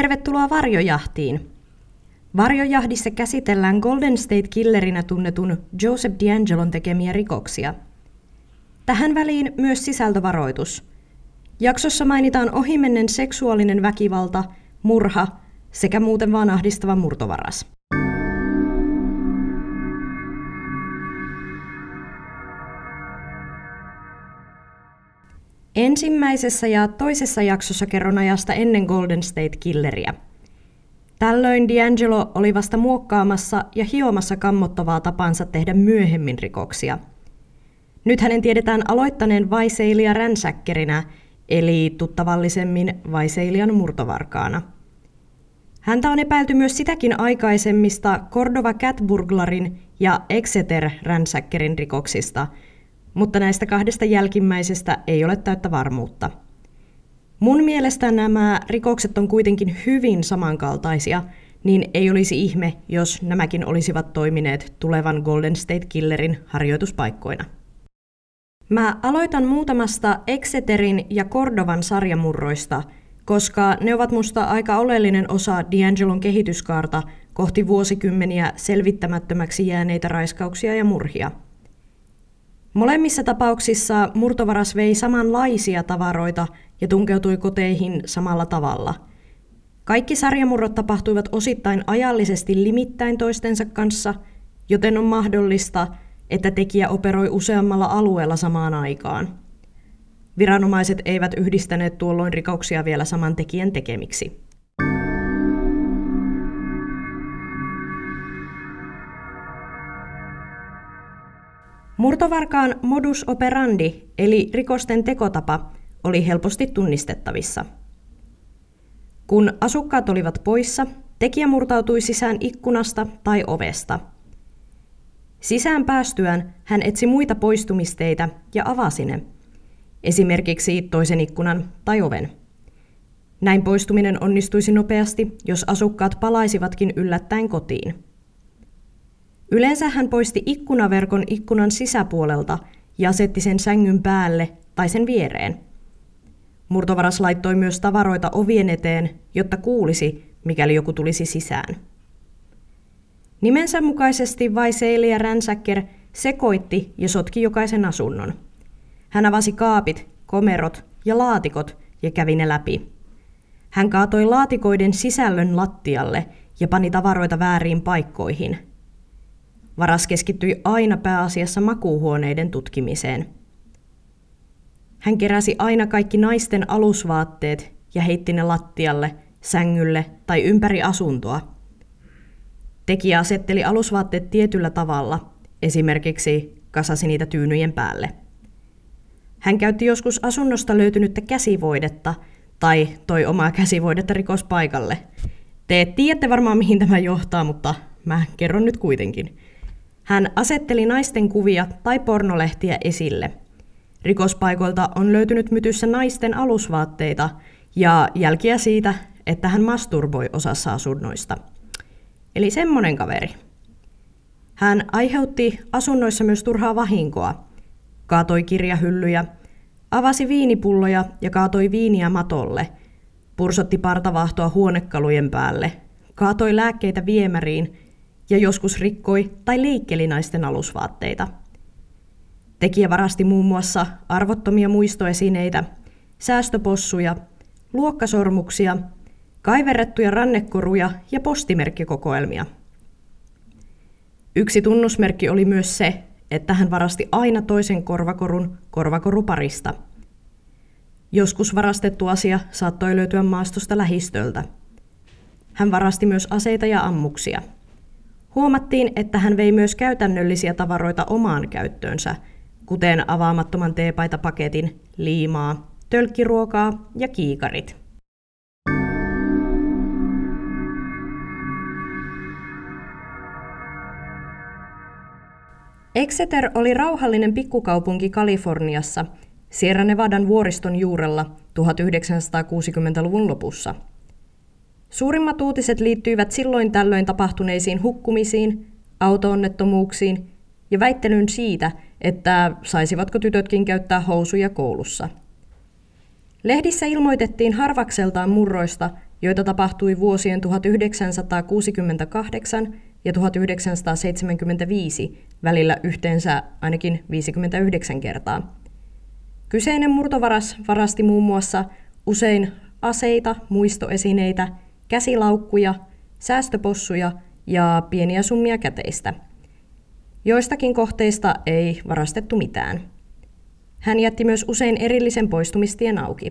Tervetuloa Varjojahtiin. Varjojahdissa käsitellään Golden State Killerinä tunnetun Joseph D'Angelon tekemiä rikoksia. Tähän väliin myös sisältövaroitus. Jaksossa mainitaan ohimennen seksuaalinen väkivalta, murha sekä muuten vaan ahdistava murtovaras. Ensimmäisessä ja toisessa jaksossa kerron ajasta ennen Golden State Killeria. Tällöin D'Angelo oli vasta muokkaamassa ja hiomassa kammottavaa tapansa tehdä myöhemmin rikoksia. Nyt hänen tiedetään aloittaneen Vaiseilia ränsäkkerinä, eli tuttavallisemmin Vaiseilian murtovarkaana. Häntä on epäilty myös sitäkin aikaisemmista Cordova Catburglarin ja Exeter ränsäkkerin rikoksista – mutta näistä kahdesta jälkimmäisestä ei ole täyttä varmuutta. Mun mielestä nämä rikokset on kuitenkin hyvin samankaltaisia, niin ei olisi ihme, jos nämäkin olisivat toimineet tulevan Golden State Killerin harjoituspaikkoina. Mä aloitan muutamasta Exeterin ja Cordovan sarjamurroista, koska ne ovat musta aika oleellinen osa D'Angelon kehityskaarta kohti vuosikymmeniä selvittämättömäksi jääneitä raiskauksia ja murhia – Molemmissa tapauksissa murtovaras vei samanlaisia tavaroita ja tunkeutui koteihin samalla tavalla. Kaikki sarjamurrot tapahtuivat osittain ajallisesti limittäin toistensa kanssa, joten on mahdollista, että tekijä operoi useammalla alueella samaan aikaan. Viranomaiset eivät yhdistäneet tuolloin rikoksia vielä saman tekijän tekemiksi. Murtovarkaan modus operandi, eli rikosten tekotapa, oli helposti tunnistettavissa. Kun asukkaat olivat poissa, tekijä murtautui sisään ikkunasta tai ovesta. Sisään päästyään hän etsi muita poistumisteitä ja avasi ne, esimerkiksi toisen ikkunan tai oven. Näin poistuminen onnistuisi nopeasti, jos asukkaat palaisivatkin yllättäen kotiin. Yleensä hän poisti ikkunaverkon ikkunan sisäpuolelta ja asetti sen sängyn päälle tai sen viereen. Murtovaras laittoi myös tavaroita ovien eteen, jotta kuulisi, mikäli joku tulisi sisään. Nimensä mukaisesti Vaiseili ja Ränsäkker sekoitti ja sotki jokaisen asunnon. Hän avasi kaapit, komerot ja laatikot ja kävi ne läpi. Hän kaatoi laatikoiden sisällön lattialle ja pani tavaroita väärin paikkoihin – Varas keskittyi aina pääasiassa makuuhuoneiden tutkimiseen. Hän keräsi aina kaikki naisten alusvaatteet ja heitti ne lattialle, sängylle tai ympäri asuntoa. Tekijä asetteli alusvaatteet tietyllä tavalla, esimerkiksi kasasi niitä tyynyjen päälle. Hän käytti joskus asunnosta löytynyttä käsivoidetta tai toi omaa käsivoidetta rikospaikalle. Te tiedätte varmaan mihin tämä johtaa, mutta mä kerron nyt kuitenkin. Hän asetteli naisten kuvia tai pornolehtiä esille. Rikospaikoilta on löytynyt mytyssä naisten alusvaatteita ja jälkiä siitä, että hän masturboi osassa asunnoista. Eli semmonen kaveri. Hän aiheutti asunnoissa myös turhaa vahinkoa. Kaatoi kirjahyllyjä, avasi viinipulloja ja kaatoi viiniä matolle. Pursotti partavahtoa huonekalujen päälle. Kaatoi lääkkeitä viemäriin ja joskus rikkoi tai leikkeli naisten alusvaatteita. Tekijä varasti muun muassa arvottomia muistoesineitä, säästöpossuja, luokkasormuksia, kaiverrettuja rannekoruja ja postimerkkikokoelmia. Yksi tunnusmerkki oli myös se, että hän varasti aina toisen korvakorun korvakoruparista. Joskus varastettu asia saattoi löytyä maastosta lähistöltä. Hän varasti myös aseita ja ammuksia – Huomattiin, että hän vei myös käytännöllisiä tavaroita omaan käyttöönsä, kuten avaamattoman teepaitapaketin, liimaa, tölkkiruokaa ja kiikarit. Exeter oli rauhallinen pikkukaupunki Kaliforniassa, Sierra Nevadan vuoriston juurella 1960-luvun lopussa – Suurimmat uutiset liittyivät silloin tällöin tapahtuneisiin hukkumisiin, autoonnettomuuksiin ja väittelyyn siitä, että saisivatko tytötkin käyttää housuja koulussa. Lehdissä ilmoitettiin harvakseltaan murroista, joita tapahtui vuosien 1968 ja 1975 välillä yhteensä ainakin 59 kertaa. Kyseinen murtovaras varasti muun muassa usein aseita, muistoesineitä, käsilaukkuja, säästöpossuja ja pieniä summia käteistä. Joistakin kohteista ei varastettu mitään. Hän jätti myös usein erillisen poistumistien auki.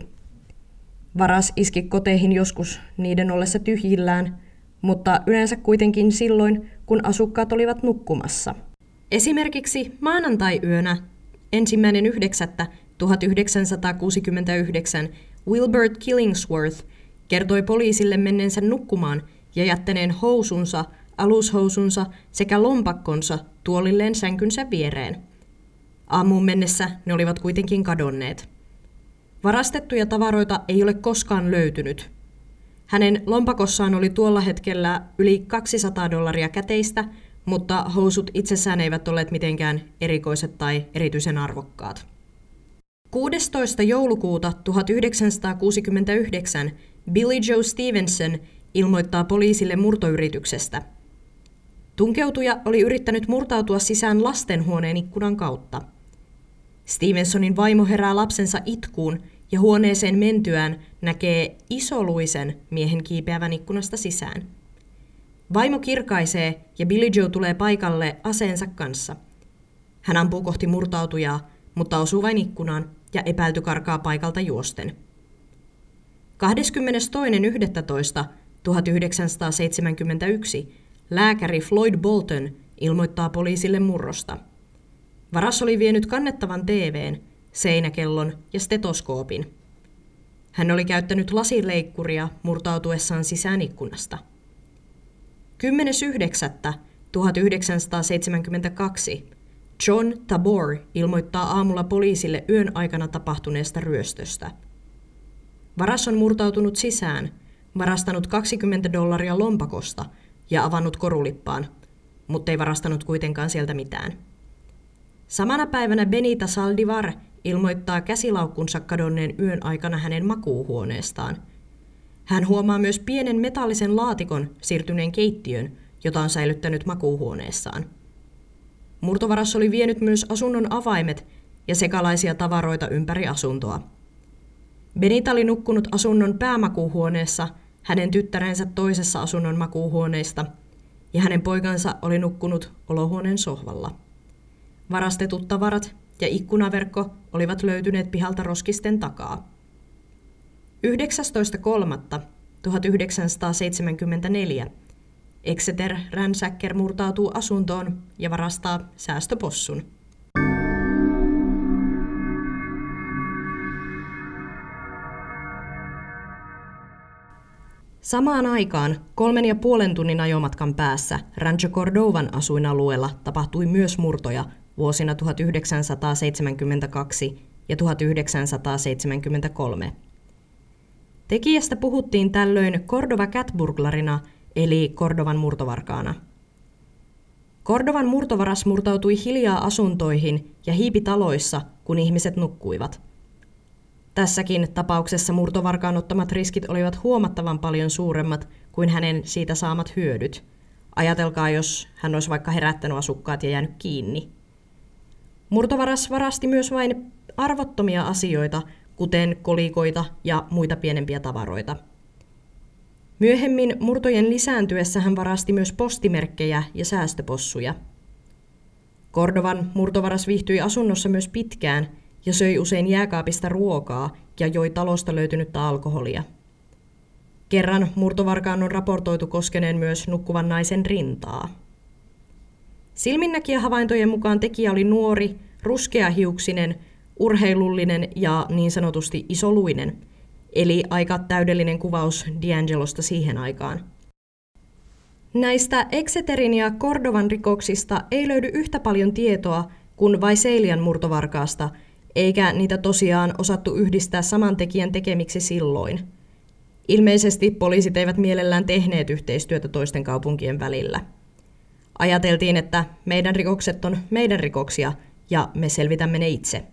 Varas iski koteihin joskus niiden ollessa tyhjillään, mutta yleensä kuitenkin silloin, kun asukkaat olivat nukkumassa. Esimerkiksi maanantai-yönä ensimmäinen 1969 Wilbert Killingsworth kertoi poliisille menneensä nukkumaan ja jättäneen housunsa, alushousunsa sekä lompakkonsa tuolilleen sänkynsä viereen. Aamuun mennessä ne olivat kuitenkin kadonneet. Varastettuja tavaroita ei ole koskaan löytynyt. Hänen lompakossaan oli tuolla hetkellä yli 200 dollaria käteistä, mutta housut itsessään eivät olleet mitenkään erikoiset tai erityisen arvokkaat. 16. joulukuuta 1969 Billy Joe Stevenson ilmoittaa poliisille murtoyrityksestä. Tunkeutuja oli yrittänyt murtautua sisään lastenhuoneen ikkunan kautta. Stevensonin vaimo herää lapsensa itkuun ja huoneeseen mentyään näkee isoluisen miehen kiipeävän ikkunasta sisään. Vaimo kirkaisee ja Billy Joe tulee paikalle aseensa kanssa. Hän ampuu kohti murtautujaa, mutta osuu vain ikkunaan ja epäilty karkaa paikalta juosten. 22.11.1971 lääkäri Floyd Bolton ilmoittaa poliisille murrosta. Varas oli vienyt kannettavan TVn, seinäkellon ja stetoskoopin. Hän oli käyttänyt lasileikkuria murtautuessaan sisään ikkunasta. 10.9.1972 John Tabor ilmoittaa aamulla poliisille yön aikana tapahtuneesta ryöstöstä. Varas on murtautunut sisään, varastanut 20 dollaria lompakosta ja avannut korulippaan, mutta ei varastanut kuitenkaan sieltä mitään. Samana päivänä Benita Saldivar ilmoittaa käsilaukkunsa kadonneen yön aikana hänen makuuhuoneestaan. Hän huomaa myös pienen metallisen laatikon siirtyneen keittiön, jota on säilyttänyt makuuhuoneessaan. Murtovaras oli vienyt myös asunnon avaimet ja sekalaisia tavaroita ympäri asuntoa. Benita oli nukkunut asunnon päämakuuhuoneessa, hänen tyttärensä toisessa asunnon makuuhuoneista, ja hänen poikansa oli nukkunut olohuoneen sohvalla. Varastetut tavarat ja ikkunaverkko olivat löytyneet pihalta roskisten takaa. 19.3.1974 Exeter Ransacker murtautuu asuntoon ja varastaa säästöpossun. Samaan aikaan kolmen ja puolen tunnin ajomatkan päässä Rancho Cordovan asuinalueella tapahtui myös murtoja vuosina 1972 ja 1973. Tekijästä puhuttiin tällöin Cordova Catburglarina eli Kordovan murtovarkaana. Kordovan murtovaras murtautui hiljaa asuntoihin ja hiipi taloissa, kun ihmiset nukkuivat. Tässäkin tapauksessa murtovarkaan ottamat riskit olivat huomattavan paljon suuremmat kuin hänen siitä saamat hyödyt. Ajatelkaa, jos hän olisi vaikka herättänyt asukkaat ja jäänyt kiinni. Murtovaras varasti myös vain arvottomia asioita, kuten kolikoita ja muita pienempiä tavaroita – Myöhemmin murtojen lisääntyessä hän varasti myös postimerkkejä ja säästöpossuja. Kordovan murtovaras viihtyi asunnossa myös pitkään ja söi usein jääkaapista ruokaa ja joi talosta löytynyttä alkoholia. Kerran murtovarkaan on raportoitu koskeneen myös nukkuvan naisen rintaa. Silminnäkijähavaintojen mukaan tekijä oli nuori, ruskeahiuksinen, urheilullinen ja niin sanotusti isoluinen – Eli aika täydellinen kuvaus D'Angelosta siihen aikaan. Näistä Exeterin ja Cordovan rikoksista ei löydy yhtä paljon tietoa kuin Vaiselian murtovarkaasta, eikä niitä tosiaan osattu yhdistää saman tekijän tekemiksi silloin. Ilmeisesti poliisit eivät mielellään tehneet yhteistyötä toisten kaupunkien välillä. Ajateltiin, että meidän rikokset on meidän rikoksia ja me selvitämme ne itse.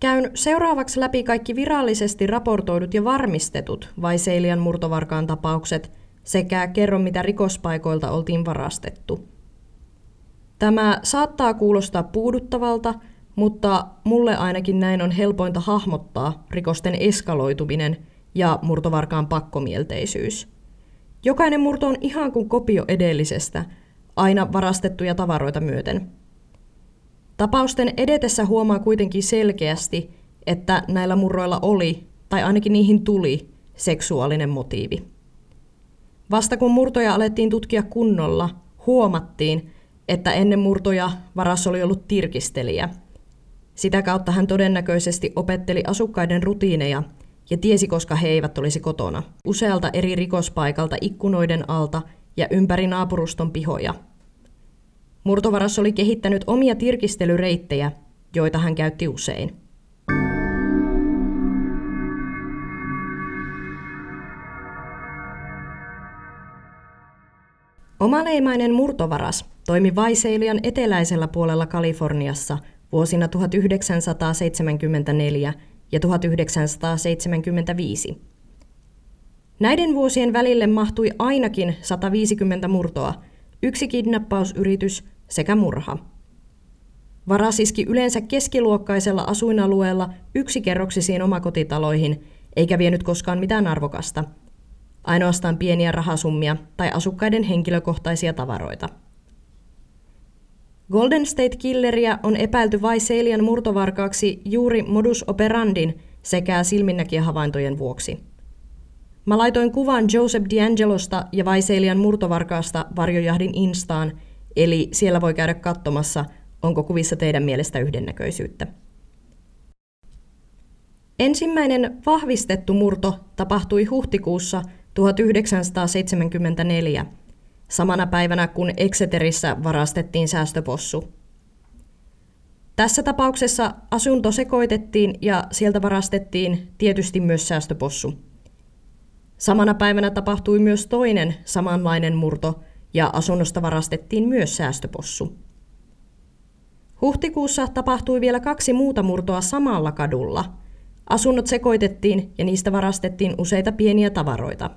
Käyn seuraavaksi läpi kaikki virallisesti raportoidut ja varmistetut Vaiseilian murtovarkaan tapaukset – sekä kerron, mitä rikospaikoilta oltiin varastettu. Tämä saattaa kuulostaa puuduttavalta, mutta mulle ainakin näin on helpointa hahmottaa rikosten eskaloituminen ja murtovarkaan pakkomielteisyys. Jokainen murto on ihan kuin kopio edellisestä, aina varastettuja tavaroita myöten. Tapausten edetessä huomaa kuitenkin selkeästi, että näillä murroilla oli, tai ainakin niihin tuli, seksuaalinen motiivi. Vasta kun murtoja alettiin tutkia kunnolla, huomattiin, että ennen murtoja varas oli ollut tirkistelijä. Sitä kautta hän todennäköisesti opetteli asukkaiden rutiineja ja tiesi, koska he eivät olisi kotona. Usealta eri rikospaikalta ikkunoiden alta ja ympäri naapuruston pihoja. Murtovaras oli kehittänyt omia tirkistelyreittejä, joita hän käytti usein. Omaleimainen murtovaras toimi Vaiseilian eteläisellä puolella Kaliforniassa vuosina 1974 ja 1975. Näiden vuosien välille mahtui ainakin 150 murtoa, yksi kidnappausyritys sekä murha. Varas iski yleensä keskiluokkaisella asuinalueella yksikerroksisiin omakotitaloihin, eikä vienyt koskaan mitään arvokasta. Ainoastaan pieniä rahasummia tai asukkaiden henkilökohtaisia tavaroita. Golden State Killeria on epäilty Vaiselian murtovarkaaksi juuri modus operandin sekä silminnäkijähavaintojen vuoksi. Mä laitoin kuvan Joseph D'Angelosta ja Vaiselian murtovarkaasta varjojahdin Instaan, eli siellä voi käydä katsomassa, onko kuvissa teidän mielestä yhdennäköisyyttä. Ensimmäinen vahvistettu murto tapahtui huhtikuussa 1974 – samana päivänä kun Exeterissä varastettiin säästöpossu. Tässä tapauksessa asunto sekoitettiin ja sieltä varastettiin tietysti myös säästöpossu. Samana päivänä tapahtui myös toinen samanlainen murto ja asunnosta varastettiin myös säästöpossu. Huhtikuussa tapahtui vielä kaksi muuta murtoa samalla kadulla. Asunnot sekoitettiin ja niistä varastettiin useita pieniä tavaroita.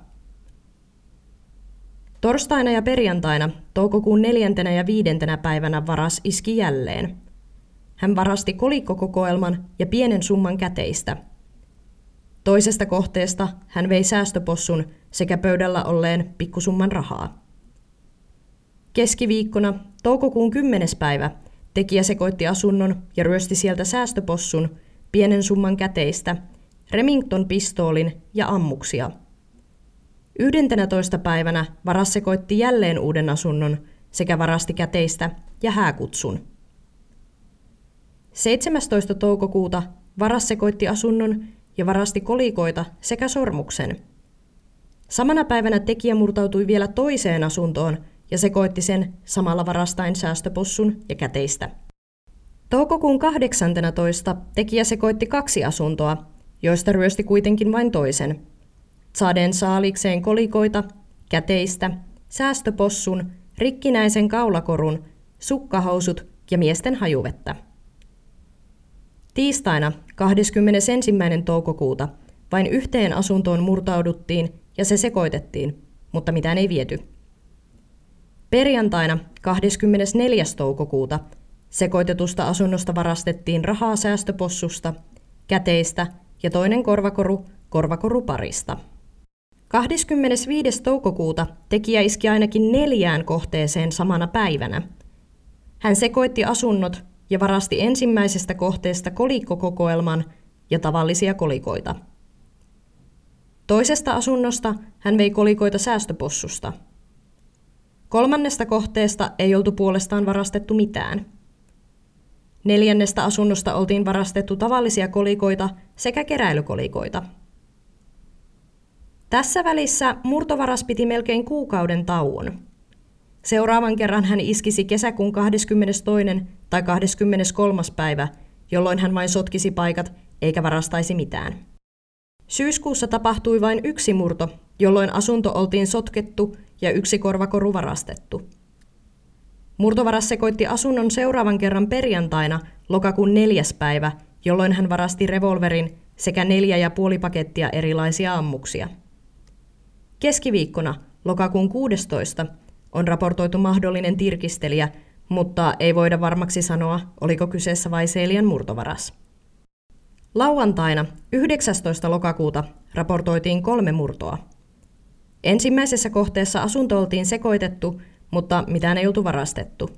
Torstaina ja perjantaina, toukokuun neljäntenä ja viidentenä päivänä varas iski jälleen. Hän varasti kolikkokokoelman ja pienen summan käteistä. Toisesta kohteesta hän vei säästöpossun sekä pöydällä olleen pikkusumman rahaa. Keskiviikkona, toukokuun kymmenes päivä, tekijä sekoitti asunnon ja ryösti sieltä säästöpossun, pienen summan käteistä, Remington-pistoolin ja ammuksia – 11. päivänä varas sekoitti jälleen uuden asunnon sekä varasti käteistä ja hääkutsun. 17. toukokuuta varas sekoitti asunnon ja varasti kolikoita sekä sormuksen. Samana päivänä tekijä murtautui vielä toiseen asuntoon ja sekoitti sen samalla varastain säästöpossun ja käteistä. Toukokuun 18. tekijä sekoitti kaksi asuntoa, joista ryösti kuitenkin vain toisen – saaden saalikseen kolikoita, käteistä, säästöpossun, rikkinäisen kaulakorun, sukkahousut ja miesten hajuvettä. Tiistaina 21. toukokuuta vain yhteen asuntoon murtauduttiin ja se sekoitettiin, mutta mitään ei viety. Perjantaina 24. toukokuuta sekoitetusta asunnosta varastettiin rahaa säästöpossusta, käteistä ja toinen korvakoru korvakoruparista. 25. toukokuuta tekijä iski ainakin neljään kohteeseen samana päivänä. Hän sekoitti asunnot ja varasti ensimmäisestä kohteesta kolikkokokoelman ja tavallisia kolikoita. Toisesta asunnosta hän vei kolikoita säästöpossusta. Kolmannesta kohteesta ei oltu puolestaan varastettu mitään. Neljännestä asunnosta oltiin varastettu tavallisia kolikoita sekä keräilykolikoita – tässä välissä murtovaras piti melkein kuukauden tauon. Seuraavan kerran hän iskisi kesäkuun 22. tai 23. päivä, jolloin hän vain sotkisi paikat eikä varastaisi mitään. Syyskuussa tapahtui vain yksi murto, jolloin asunto oltiin sotkettu ja yksi korvakoru varastettu. Murtovaras sekoitti asunnon seuraavan kerran perjantaina lokakuun neljäs päivä, jolloin hän varasti revolverin sekä neljä ja puoli pakettia erilaisia ammuksia. Keskiviikkona, lokakuun 16, on raportoitu mahdollinen tirkistelijä, mutta ei voida varmaksi sanoa, oliko kyseessä vai Seelian murtovaras. Lauantaina 19. lokakuuta raportoitiin kolme murtoa. Ensimmäisessä kohteessa asunto oltiin sekoitettu, mutta mitään ei oltu varastettu.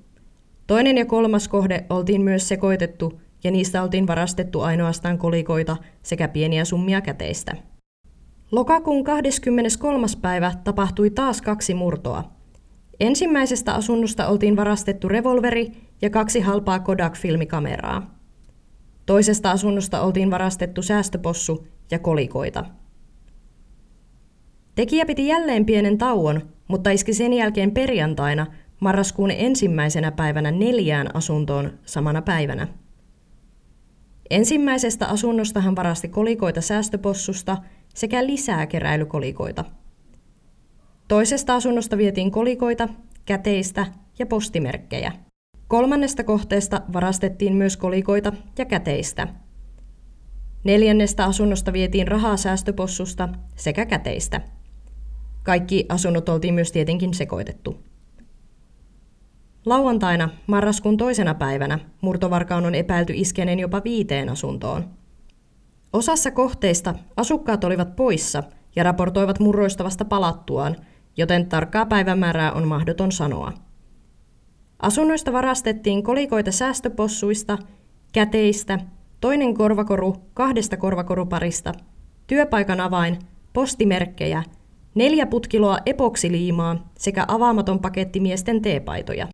Toinen ja kolmas kohde oltiin myös sekoitettu ja niistä oltiin varastettu ainoastaan kolikoita sekä pieniä summia käteistä. Lokakuun 23. päivä tapahtui taas kaksi murtoa. Ensimmäisestä asunnosta oltiin varastettu revolveri ja kaksi halpaa Kodak-filmikameraa. Toisesta asunnosta oltiin varastettu säästöpossu ja kolikoita. Tekijä piti jälleen pienen tauon, mutta iski sen jälkeen perjantaina marraskuun ensimmäisenä päivänä neljään asuntoon samana päivänä. Ensimmäisestä asunnosta hän varasti kolikoita säästöpossusta sekä lisää keräilykolikoita. Toisesta asunnosta vietiin kolikoita, käteistä ja postimerkkejä. Kolmannesta kohteesta varastettiin myös kolikoita ja käteistä. Neljännestä asunnosta vietiin rahaa säästöpossusta sekä käteistä. Kaikki asunnot oltiin myös tietenkin sekoitettu. Lauantaina, marraskuun toisena päivänä, murtovarkaan on epäilty iskeneen jopa viiteen asuntoon. Osassa kohteista asukkaat olivat poissa ja raportoivat murroista vasta palattuaan, joten tarkkaa päivämäärää on mahdoton sanoa. Asunnoista varastettiin kolikoita säästöpossuista, käteistä, toinen korvakoru kahdesta korvakoruparista, työpaikan avain, postimerkkejä, neljä putkiloa epoksiliimaa sekä avaamaton paketti miesten teepaitoja.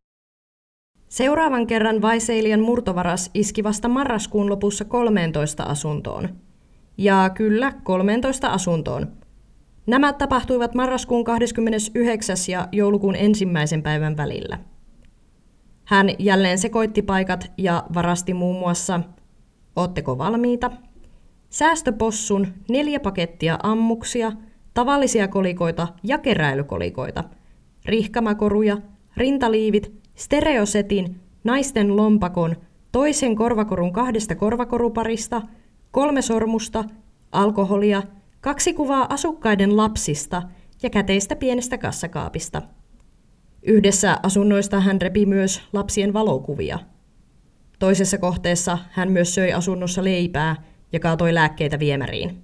Seuraavan kerran Vaiseilian murtovaras iski vasta marraskuun lopussa 13 asuntoon. Ja kyllä, 13 asuntoon. Nämä tapahtuivat marraskuun 29. ja joulukuun ensimmäisen päivän välillä. Hän jälleen sekoitti paikat ja varasti muun muassa, ootteko valmiita? Säästöpossun, neljä pakettia ammuksia, tavallisia kolikoita ja keräilykolikoita, rihkamakoruja, rintaliivit stereosetin, naisten lompakon, toisen korvakorun kahdesta korvakoruparista, kolme sormusta, alkoholia, kaksi kuvaa asukkaiden lapsista ja käteistä pienestä kassakaapista. Yhdessä asunnoista hän repi myös lapsien valokuvia. Toisessa kohteessa hän myös söi asunnossa leipää ja kaatoi lääkkeitä viemäriin.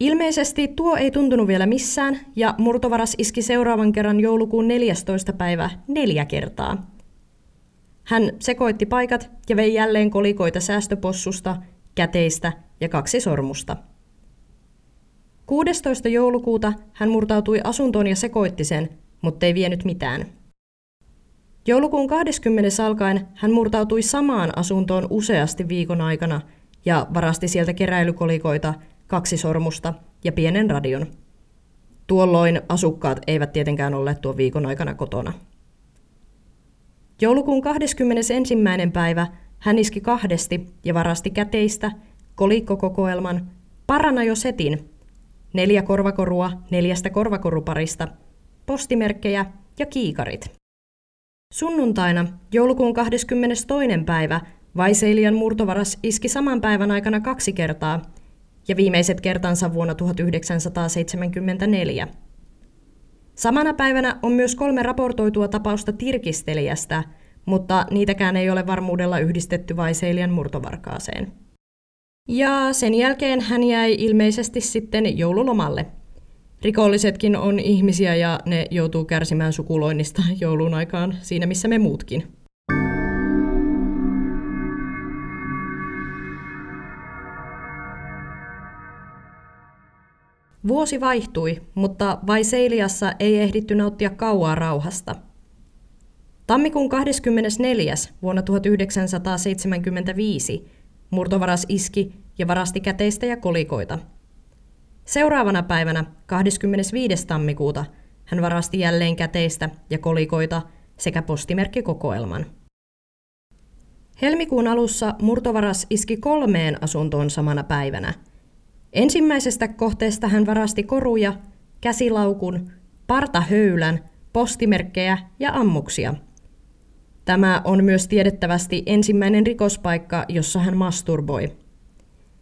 Ilmeisesti tuo ei tuntunut vielä missään, ja murtovaras iski seuraavan kerran joulukuun 14. päivä neljä kertaa. Hän sekoitti paikat ja vei jälleen kolikoita säästöpossusta, käteistä ja kaksi sormusta. 16. joulukuuta hän murtautui asuntoon ja sekoitti sen, mutta ei vienyt mitään. Joulukuun 20. alkaen hän murtautui samaan asuntoon useasti viikon aikana ja varasti sieltä keräilykolikoita – kaksi sormusta ja pienen radion. Tuolloin asukkaat eivät tietenkään olleet tuon viikon aikana kotona. Joulukuun 21. päivä hän iski kahdesti ja varasti käteistä, kolikkokokoelman, parana jo setin, neljä korvakorua neljästä korvakoruparista, postimerkkejä ja kiikarit. Sunnuntaina, joulukuun 22. päivä, Vaiseilian murtovaras iski saman päivän aikana kaksi kertaa ja viimeiset kertansa vuonna 1974. Samana päivänä on myös kolme raportoitua tapausta tirkistelijästä, mutta niitäkään ei ole varmuudella yhdistetty Vaiseilian murtovarkaaseen. Ja sen jälkeen hän jäi ilmeisesti sitten joululomalle. Rikollisetkin on ihmisiä ja ne joutuu kärsimään sukuloinnista joulun aikaan siinä missä me muutkin. Vuosi vaihtui, mutta Vaiseiliassa ei ehditty nauttia kauaa rauhasta. Tammikuun 24. vuonna 1975 murtovaras iski ja varasti käteistä ja kolikoita. Seuraavana päivänä, 25. tammikuuta, hän varasti jälleen käteistä ja kolikoita sekä postimerkkikokoelman. Helmikuun alussa murtovaras iski kolmeen asuntoon samana päivänä – Ensimmäisestä kohteesta hän varasti koruja, käsilaukun, partahöylän, postimerkkejä ja ammuksia. Tämä on myös tiedettävästi ensimmäinen rikospaikka, jossa hän masturboi.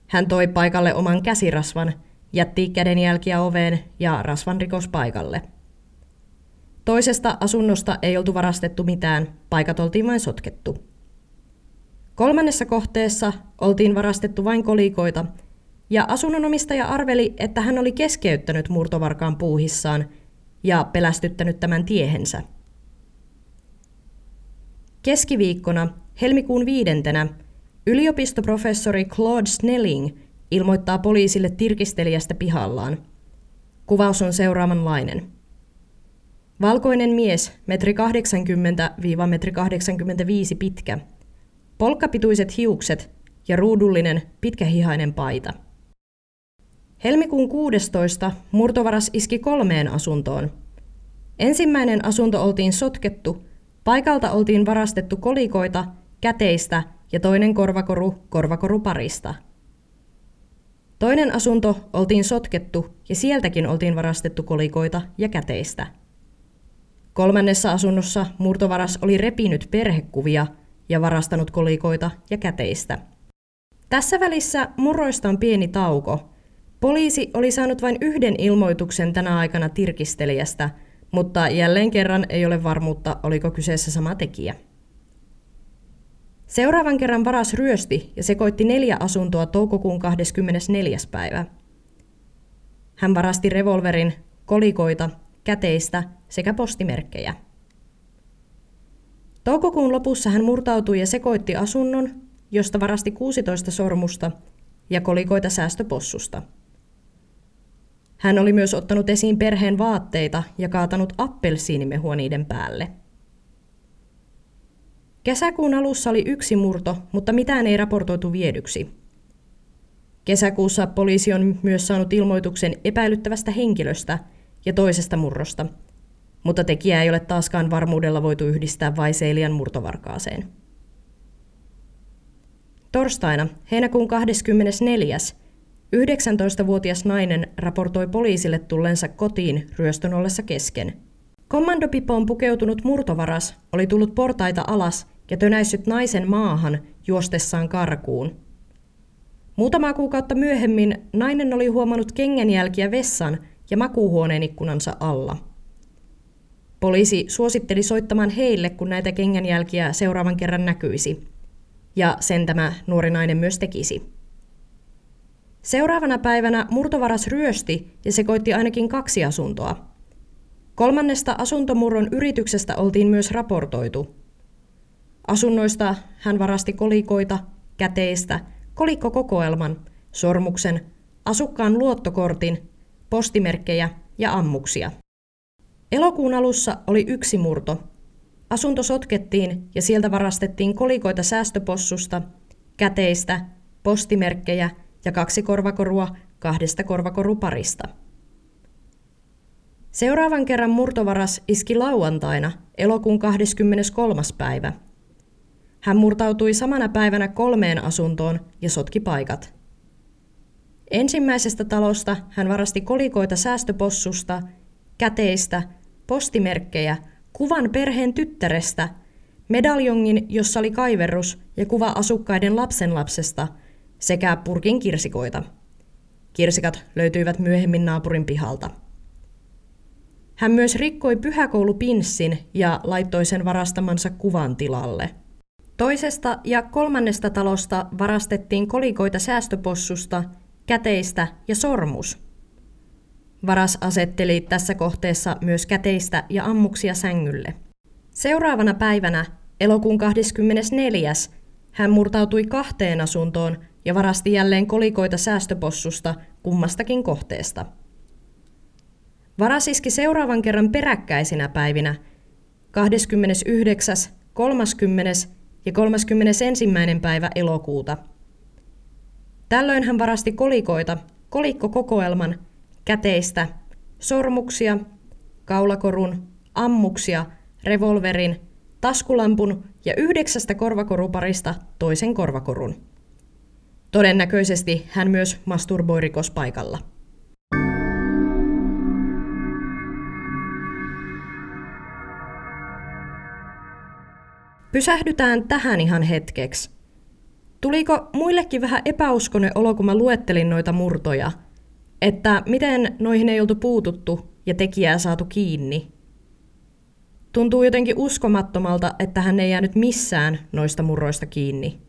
Hän toi paikalle oman käsirasvan, jätti kädenjälkiä oveen ja rasvan rikospaikalle. Toisesta asunnosta ei oltu varastettu mitään, paikat oltiin vain sotkettu. Kolmannessa kohteessa oltiin varastettu vain kolikoita, ja asunnonomistaja arveli, että hän oli keskeyttänyt murtovarkaan puuhissaan ja pelästyttänyt tämän tiehensä. Keskiviikkona, helmikuun viidentenä, yliopistoprofessori Claude Snelling ilmoittaa poliisille tirkistelijästä pihallaan. Kuvaus on seuraavanlainen. Valkoinen mies, metri 80-metri 85 pitkä. Polkkapituiset hiukset ja ruudullinen pitkähihainen paita. Helmikuun 16. murtovaras iski kolmeen asuntoon. Ensimmäinen asunto oltiin sotkettu, paikalta oltiin varastettu kolikoita, käteistä ja toinen korvakoru korvakoruparista. Toinen asunto oltiin sotkettu ja sieltäkin oltiin varastettu kolikoita ja käteistä. Kolmannessa asunnossa murtovaras oli repinyt perhekuvia ja varastanut kolikoita ja käteistä. Tässä välissä murroista on pieni tauko. Poliisi oli saanut vain yhden ilmoituksen tänä aikana tirkistelijästä, mutta jälleen kerran ei ole varmuutta, oliko kyseessä sama tekijä. Seuraavan kerran varas ryösti ja sekoitti neljä asuntoa toukokuun 24. päivä. Hän varasti revolverin, kolikoita, käteistä sekä postimerkkejä. Toukokuun lopussa hän murtautui ja sekoitti asunnon, josta varasti 16 sormusta ja kolikoita säästöpossusta. Hän oli myös ottanut esiin perheen vaatteita ja kaatanut appelsiinimehua niiden päälle. Kesäkuun alussa oli yksi murto, mutta mitään ei raportoitu viedyksi. Kesäkuussa poliisi on myös saanut ilmoituksen epäilyttävästä henkilöstä ja toisesta murrosta, mutta tekijä ei ole taaskaan varmuudella voitu yhdistää Vaiseilian murtovarkaaseen. Torstaina, heinäkuun 24. 19-vuotias nainen raportoi poliisille tulleensa kotiin ryöstön ollessa kesken. Kommandopipoon pukeutunut murtovaras oli tullut portaita alas ja tönäissyt naisen maahan juostessaan karkuun. Muutama kuukautta myöhemmin nainen oli huomannut kengänjälkiä vessan ja makuuhuoneen ikkunansa alla. Poliisi suositteli soittamaan heille, kun näitä kengänjälkiä seuraavan kerran näkyisi. Ja sen tämä nuori nainen myös tekisi. Seuraavana päivänä murtovaras ryösti ja sekoitti ainakin kaksi asuntoa. Kolmannesta asuntomurron yrityksestä oltiin myös raportoitu. Asunnoista hän varasti kolikoita, käteistä, kolikkokokoelman, sormuksen, asukkaan luottokortin, postimerkkejä ja ammuksia. Elokuun alussa oli yksi murto. Asunto sotkettiin ja sieltä varastettiin kolikoita säästöpossusta, käteistä, postimerkkejä ja kaksi korvakorua kahdesta korvakoruparista. Seuraavan kerran murtovaras iski lauantaina, elokuun 23. päivä. Hän murtautui samana päivänä kolmeen asuntoon ja sotki paikat. Ensimmäisestä talosta hän varasti kolikoita säästöpossusta, käteistä, postimerkkejä, kuvan perheen tyttärestä, medaljongin, jossa oli kaiverus ja kuva asukkaiden lapsenlapsesta sekä purkin kirsikoita. Kirsikat löytyivät myöhemmin naapurin pihalta. Hän myös rikkoi pyhäkoulupinssin ja laittoi sen varastamansa kuvan tilalle. Toisesta ja kolmannesta talosta varastettiin kolikoita säästöpossusta, käteistä ja sormus. Varas asetteli tässä kohteessa myös käteistä ja ammuksia sängylle. Seuraavana päivänä, elokuun 24. hän murtautui kahteen asuntoon ja varasti jälleen kolikoita säästöpossusta kummastakin kohteesta. Varas iski seuraavan kerran peräkkäisinä päivinä 29., 30. ja 31. päivä elokuuta. Tällöin hän varasti kolikoita, kolikkokokoelman, käteistä, sormuksia, kaulakorun, ammuksia, revolverin, taskulampun ja yhdeksästä korvakoruparista toisen korvakorun. Todennäköisesti hän myös masturboi rikospaikalla. Pysähdytään tähän ihan hetkeksi. Tuliko muillekin vähän epäuskonen olo, kun mä luettelin noita murtoja? Että miten noihin ei oltu puututtu ja tekijää saatu kiinni? Tuntuu jotenkin uskomattomalta, että hän ei jäänyt missään noista murroista kiinni.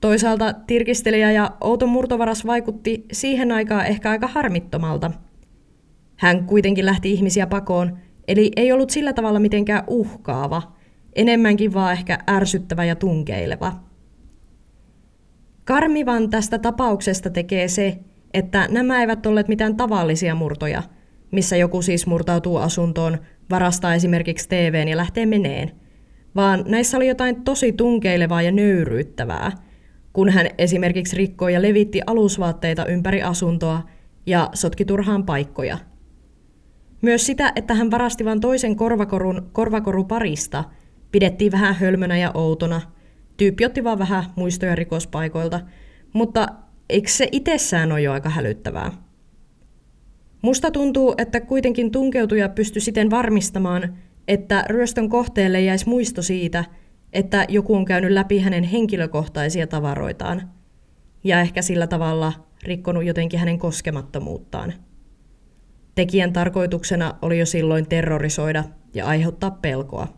Toisaalta tirkistelijä ja outo murtovaras vaikutti siihen aikaan ehkä aika harmittomalta. Hän kuitenkin lähti ihmisiä pakoon, eli ei ollut sillä tavalla mitenkään uhkaava, enemmänkin vaan ehkä ärsyttävä ja tunkeileva. Karmivan tästä tapauksesta tekee se, että nämä eivät olleet mitään tavallisia murtoja, missä joku siis murtautuu asuntoon, varastaa esimerkiksi TVn ja lähtee meneen, vaan näissä oli jotain tosi tunkeilevaa ja nöyryyttävää – kun hän esimerkiksi rikkoi ja levitti alusvaatteita ympäri asuntoa ja sotki turhaan paikkoja. Myös sitä, että hän varasti vain toisen korvakorun korvakoruparista, pidettiin vähän hölmönä ja outona. Tyyppi otti vaan vähän muistoja rikospaikoilta, mutta eikö se itsessään ole jo aika hälyttävää? Musta tuntuu, että kuitenkin tunkeutuja pystyi siten varmistamaan, että ryöstön kohteelle jäisi muisto siitä – että joku on käynyt läpi hänen henkilökohtaisia tavaroitaan ja ehkä sillä tavalla rikkonut jotenkin hänen koskemattomuuttaan. Tekijän tarkoituksena oli jo silloin terrorisoida ja aiheuttaa pelkoa.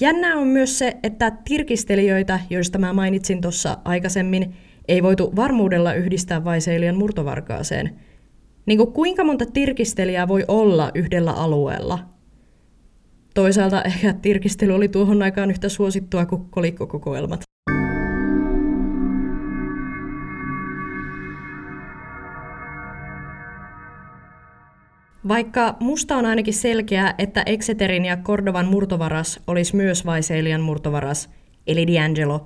Jännää on myös se, että tirkistelijöitä, joista mä mainitsin tuossa aikaisemmin, ei voitu varmuudella yhdistää Vaiseilian murtovarkaaseen. Niin kuin kuinka monta tirkistelijää voi olla yhdellä alueella – Toisaalta ehkä tirkistely oli tuohon aikaan yhtä suosittua kuin kolikkokokoelmat. Vaikka musta on ainakin selkeää, että Exeterin ja Cordovan murtovaras olisi myös Vaiseilian murtovaras, eli D'Angelo,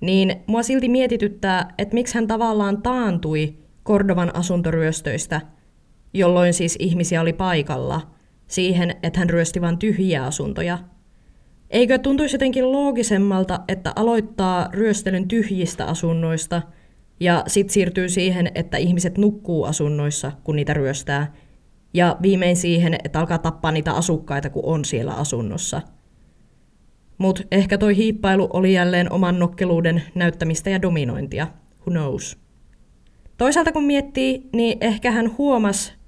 niin mua silti mietityttää, että miksi hän tavallaan taantui Cordovan asuntoryöstöistä, jolloin siis ihmisiä oli paikalla – siihen, että hän ryösti vain tyhjiä asuntoja. Eikö tuntuisi jotenkin loogisemmalta, että aloittaa ryöstelyn tyhjistä asunnoista ja sitten siirtyy siihen, että ihmiset nukkuu asunnoissa, kun niitä ryöstää, ja viimein siihen, että alkaa tappaa niitä asukkaita, kun on siellä asunnossa. Mut ehkä toi hiippailu oli jälleen oman nokkeluuden näyttämistä ja dominointia. Who knows? Toisaalta kun miettii, niin ehkä hän huomasi,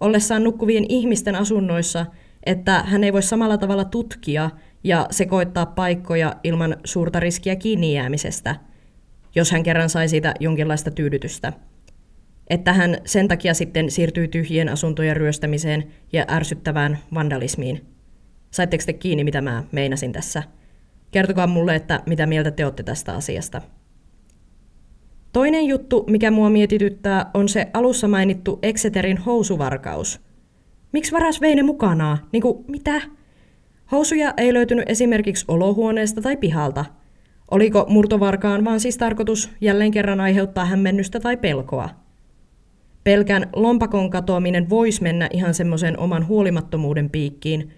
ollessaan nukkuvien ihmisten asunnoissa, että hän ei voi samalla tavalla tutkia ja sekoittaa paikkoja ilman suurta riskiä kiinni jäämisestä, jos hän kerran sai siitä jonkinlaista tyydytystä. Että hän sen takia sitten siirtyy tyhjien asuntojen ryöstämiseen ja ärsyttävään vandalismiin. Saitteko te kiinni, mitä mä meinasin tässä? Kertokaa mulle, että mitä mieltä te olette tästä asiasta. Toinen juttu, mikä mua mietityttää, on se alussa mainittu Exeterin housuvarkaus. Miksi varas vei ne mukanaan? Niinku, mitä? Housuja ei löytynyt esimerkiksi olohuoneesta tai pihalta. Oliko murtovarkaan vaan siis tarkoitus jälleen kerran aiheuttaa hämmennystä tai pelkoa? Pelkän lompakon katoaminen voisi mennä ihan semmoisen oman huolimattomuuden piikkiin,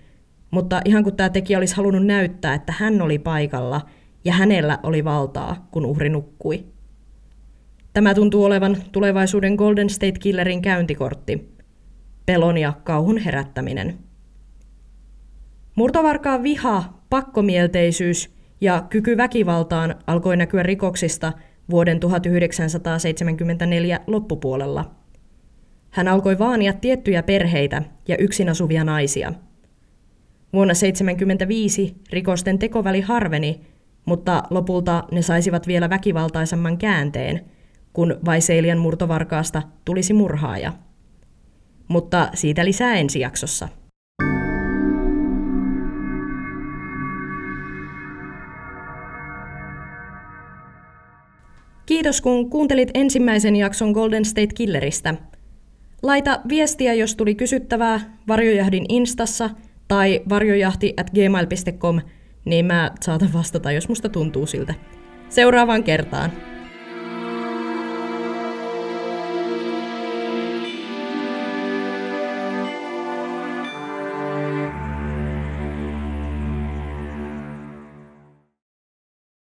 mutta ihan kun tämä tekijä olisi halunnut näyttää, että hän oli paikalla ja hänellä oli valtaa, kun uhri nukkui. Tämä tuntuu olevan tulevaisuuden Golden State Killerin käyntikortti. Pelon ja kauhun herättäminen. Murtovarkaan viha, pakkomielteisyys ja kyky väkivaltaan alkoi näkyä rikoksista vuoden 1974 loppupuolella. Hän alkoi vaania tiettyjä perheitä ja yksin asuvia naisia. Vuonna 1975 rikosten tekoväli harveni, mutta lopulta ne saisivat vielä väkivaltaisemman käänteen – kun Vaiseilian murtovarkaasta tulisi murhaaja. Mutta siitä lisää ensi jaksossa. Kiitos kun kuuntelit ensimmäisen jakson Golden State Killeristä. Laita viestiä, jos tuli kysyttävää Varjojahdin instassa tai varjojahti at gmail.com, niin mä saatan vastata, jos musta tuntuu siltä. Seuraavaan kertaan.